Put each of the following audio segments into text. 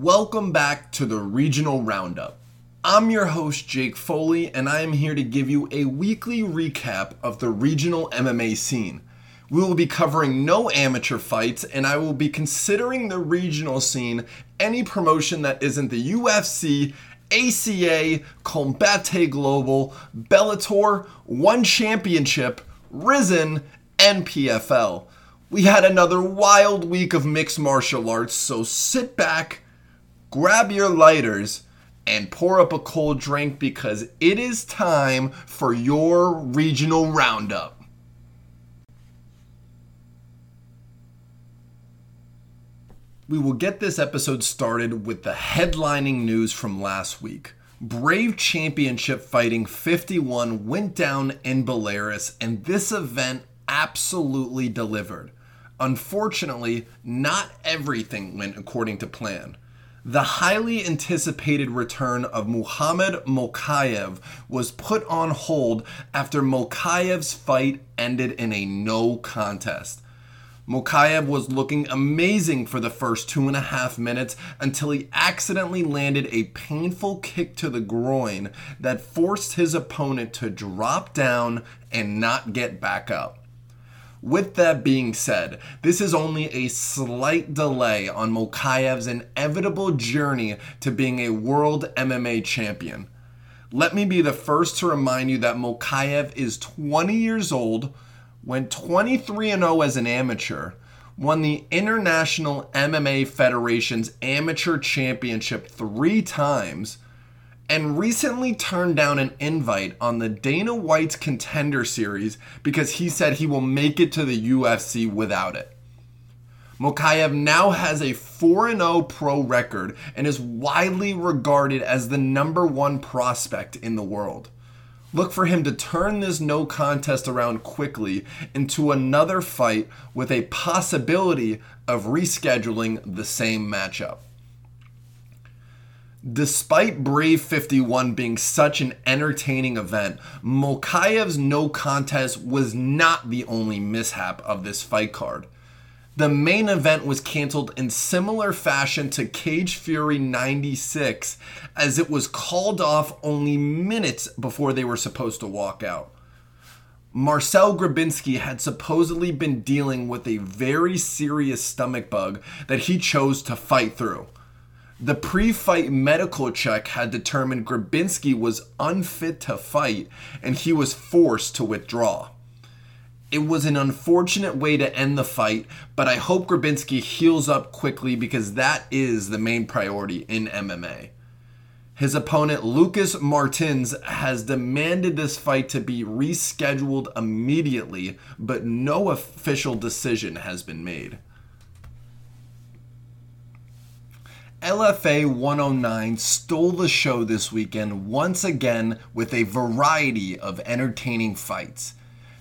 Welcome back to the Regional Roundup. I'm your host, Jake Foley, and I am here to give you a weekly recap of the regional MMA scene. We will be covering no amateur fights, and I will be considering the regional scene any promotion that isn't the UFC, ACA, Combate Global, Bellator, One Championship, Rizin, and PFL. We had another wild week of mixed martial arts, so sit back grab your lighters and pour up a cold drink because it is time for your regional roundup. We will get this episode started with the headlining news from last week. Brave Championship Fighting 51 went down in Belarus, and this event absolutely delivered. Unfortunately, not everything went according to plan. The highly anticipated return of Muhammad Mokaev was put on hold after Mokaev's fight ended in a no contest. Mokaev was looking amazing for the first two and a half minutes until he accidentally landed a painful kick to the groin that forced his opponent to drop down and not get back up. With that being said, this is only a slight delay on Mokaev's inevitable journey to being a world MMA champion. Let me be the first to remind you that Mokaev is 20 years old, went 23 0 as an amateur, won the International MMA Federation's Amateur Championship three times, and recently turned down an invite on the Dana White's Contender Series because he said he will make it to the UFC without it. Mokaev now has a 4 0 pro record and is widely regarded as the number one prospect in the world. Look for him to turn this no contest around quickly into another fight with a possibility of rescheduling the same matchup. Despite Brave 51 being such an entertaining event, Mokaev's no contest was not the only mishap of this fight card. The main event was canceled in similar fashion to Cage Fury 96, as it was called off only minutes before they were supposed to walk out. Marcel Grabinski had supposedly been dealing with a very serious stomach bug that he chose to fight through. The pre fight medical check had determined Grabinski was unfit to fight and he was forced to withdraw. It was an unfortunate way to end the fight, but I hope Grabinski heals up quickly because that is the main priority in MMA. His opponent Lucas Martins has demanded this fight to be rescheduled immediately, but no official decision has been made. LFA 109 stole the show this weekend once again with a variety of entertaining fights.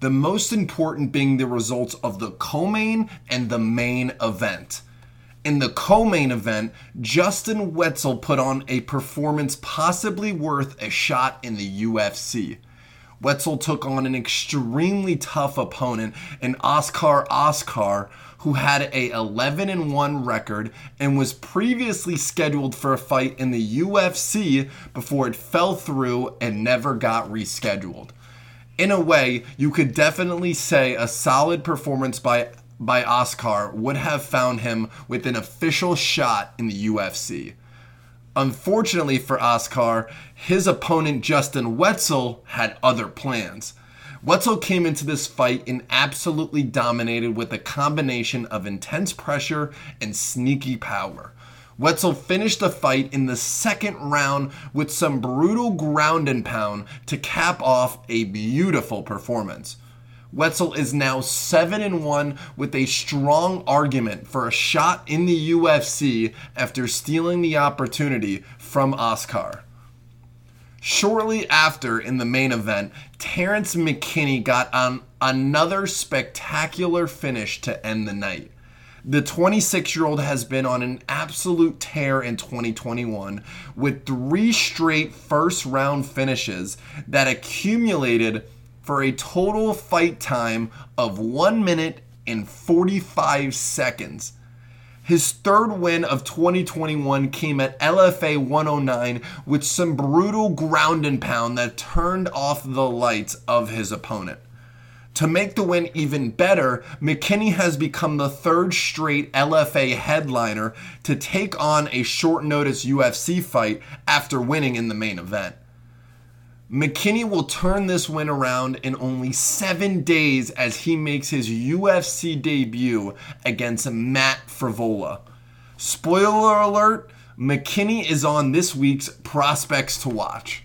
The most important being the results of the co main and the main event. In the co main event, Justin Wetzel put on a performance possibly worth a shot in the UFC. Wetzel took on an extremely tough opponent in Oscar Oscar, who had a 11 and 1 record and was previously scheduled for a fight in the UFC before it fell through and never got rescheduled. In a way, you could definitely say a solid performance by by Oscar would have found him with an official shot in the UFC. Unfortunately for Oscar, his opponent Justin Wetzel had other plans. Wetzel came into this fight and absolutely dominated with a combination of intense pressure and sneaky power. Wetzel finished the fight in the second round with some brutal ground and pound to cap off a beautiful performance. Wetzel is now 7 and 1 with a strong argument for a shot in the UFC after stealing the opportunity from Oscar. Shortly after, in the main event, Terrance McKinney got on another spectacular finish to end the night. The 26 year old has been on an absolute tear in 2021 with three straight first round finishes that accumulated for a total fight time of 1 minute and 45 seconds. His third win of 2021 came at LFA 109 with some brutal ground and pound that turned off the lights of his opponent. To make the win even better, McKinney has become the third straight LFA headliner to take on a short notice UFC fight after winning in the main event. McKinney will turn this win around in only seven days as he makes his UFC debut against Matt Frevola. Spoiler alert McKinney is on this week's Prospects to Watch.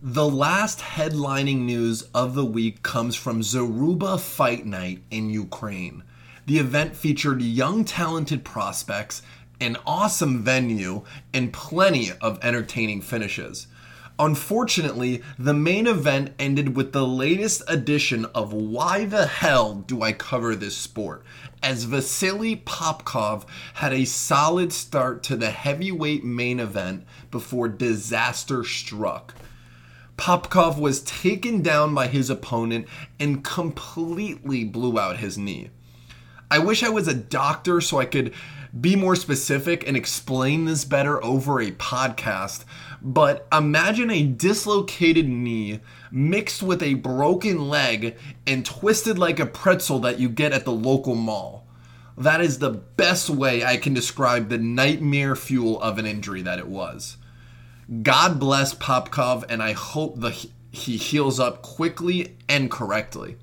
The last headlining news of the week comes from Zaruba Fight Night in Ukraine. The event featured young, talented prospects an awesome venue, and plenty of entertaining finishes. Unfortunately, the main event ended with the latest edition of Why the Hell Do I Cover This Sport? As Vasily Popkov had a solid start to the heavyweight main event before disaster struck. Popkov was taken down by his opponent and completely blew out his knee. I wish I was a doctor so I could be more specific and explain this better over a podcast. But imagine a dislocated knee mixed with a broken leg and twisted like a pretzel that you get at the local mall. That is the best way I can describe the nightmare fuel of an injury that it was. God bless Popkov, and I hope the, he heals up quickly and correctly.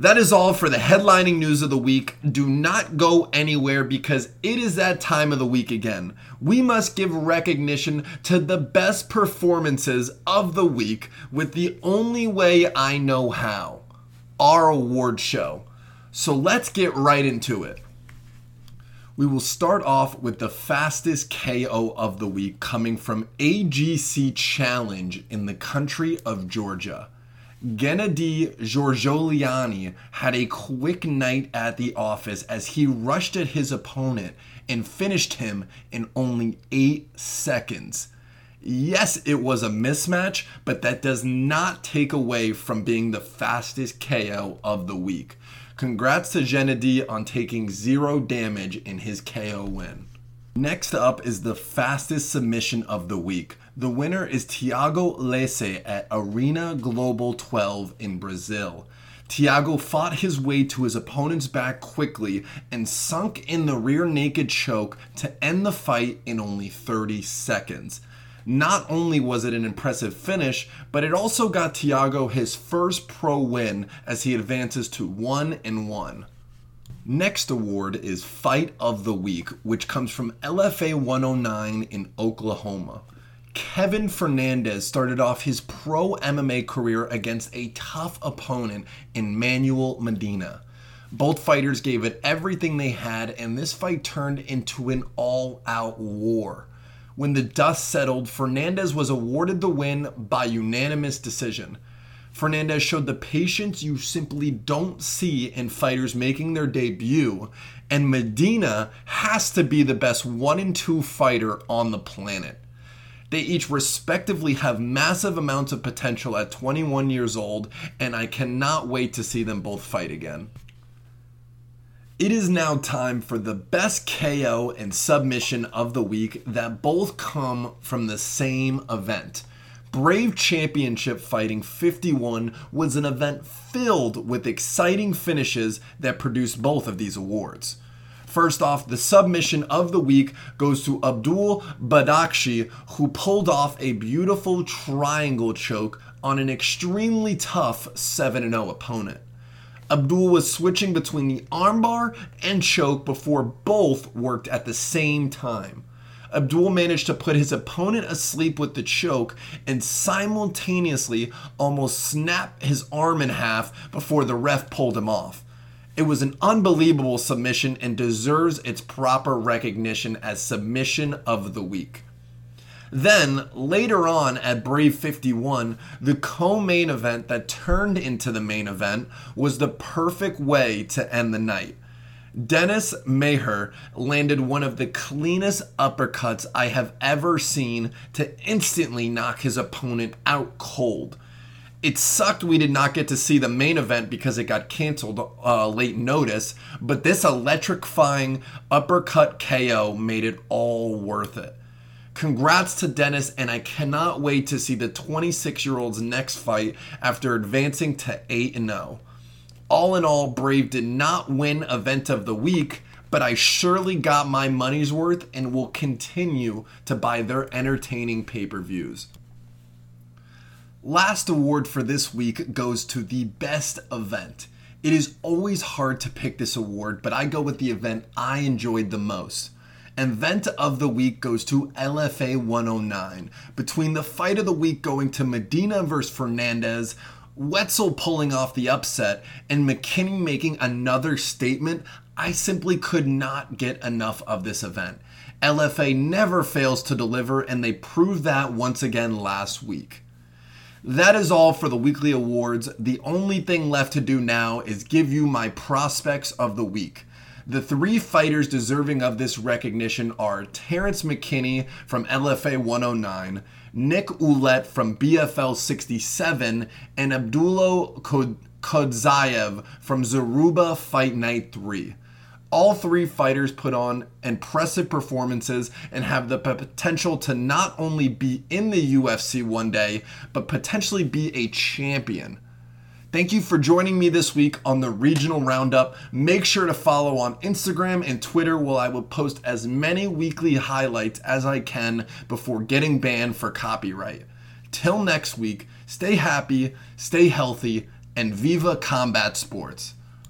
That is all for the headlining news of the week. Do not go anywhere because it is that time of the week again. We must give recognition to the best performances of the week with the only way I know how our award show. So let's get right into it. We will start off with the fastest KO of the week coming from AGC Challenge in the country of Georgia. Gennady Giorgioliani had a quick night at the office as he rushed at his opponent and finished him in only eight seconds. Yes, it was a mismatch, but that does not take away from being the fastest KO of the week. Congrats to Gennady on taking zero damage in his KO win. Next up is the fastest submission of the week. The winner is Thiago Lesse at Arena Global 12 in Brazil. Thiago fought his way to his opponent's back quickly and sunk in the rear naked choke to end the fight in only 30 seconds. Not only was it an impressive finish, but it also got Thiago his first pro win as he advances to 1 and 1. Next award is Fight of the Week, which comes from LFA 109 in Oklahoma. Kevin Fernandez started off his pro MMA career against a tough opponent in Manuel Medina. Both fighters gave it everything they had, and this fight turned into an all out war. When the dust settled, Fernandez was awarded the win by unanimous decision. Fernandez showed the patience you simply don't see in fighters making their debut, and Medina has to be the best 1 and 2 fighter on the planet. They each respectively have massive amounts of potential at 21 years old, and I cannot wait to see them both fight again. It is now time for the best KO and submission of the week that both come from the same event. Brave Championship Fighting 51 was an event filled with exciting finishes that produced both of these awards. First off, the submission of the week goes to Abdul Badakhshi, who pulled off a beautiful triangle choke on an extremely tough 7 0 opponent. Abdul was switching between the armbar and choke before both worked at the same time. Abdul managed to put his opponent asleep with the choke and simultaneously almost snap his arm in half before the ref pulled him off. It was an unbelievable submission and deserves its proper recognition as submission of the week. Then, later on at Brave 51, the co main event that turned into the main event was the perfect way to end the night. Dennis Maher landed one of the cleanest uppercuts I have ever seen to instantly knock his opponent out cold. It sucked we did not get to see the main event because it got canceled uh, late notice, but this electrifying uppercut KO made it all worth it. Congrats to Dennis, and I cannot wait to see the 26 year old's next fight after advancing to 8 0. All in all, Brave did not win Event of the Week, but I surely got my money's worth and will continue to buy their entertaining pay per views. Last award for this week goes to the best event. It is always hard to pick this award, but I go with the event I enjoyed the most. Event of the week goes to LFA 109. Between the fight of the week going to Medina versus Fernandez, Wetzel pulling off the upset, and McKinney making another statement, I simply could not get enough of this event. LFA never fails to deliver, and they proved that once again last week. That is all for the weekly awards. The only thing left to do now is give you my prospects of the week. The three fighters deserving of this recognition are Terrance McKinney from LFA 109, Nick Ouellette from BFL 67, and Abdulo Kodzayev from Zaruba Fight Night 3. All three fighters put on impressive performances and have the potential to not only be in the UFC one day, but potentially be a champion. Thank you for joining me this week on the Regional Roundup. Make sure to follow on Instagram and Twitter where I will post as many weekly highlights as I can before getting banned for copyright. Till next week, stay happy, stay healthy, and Viva Combat Sports.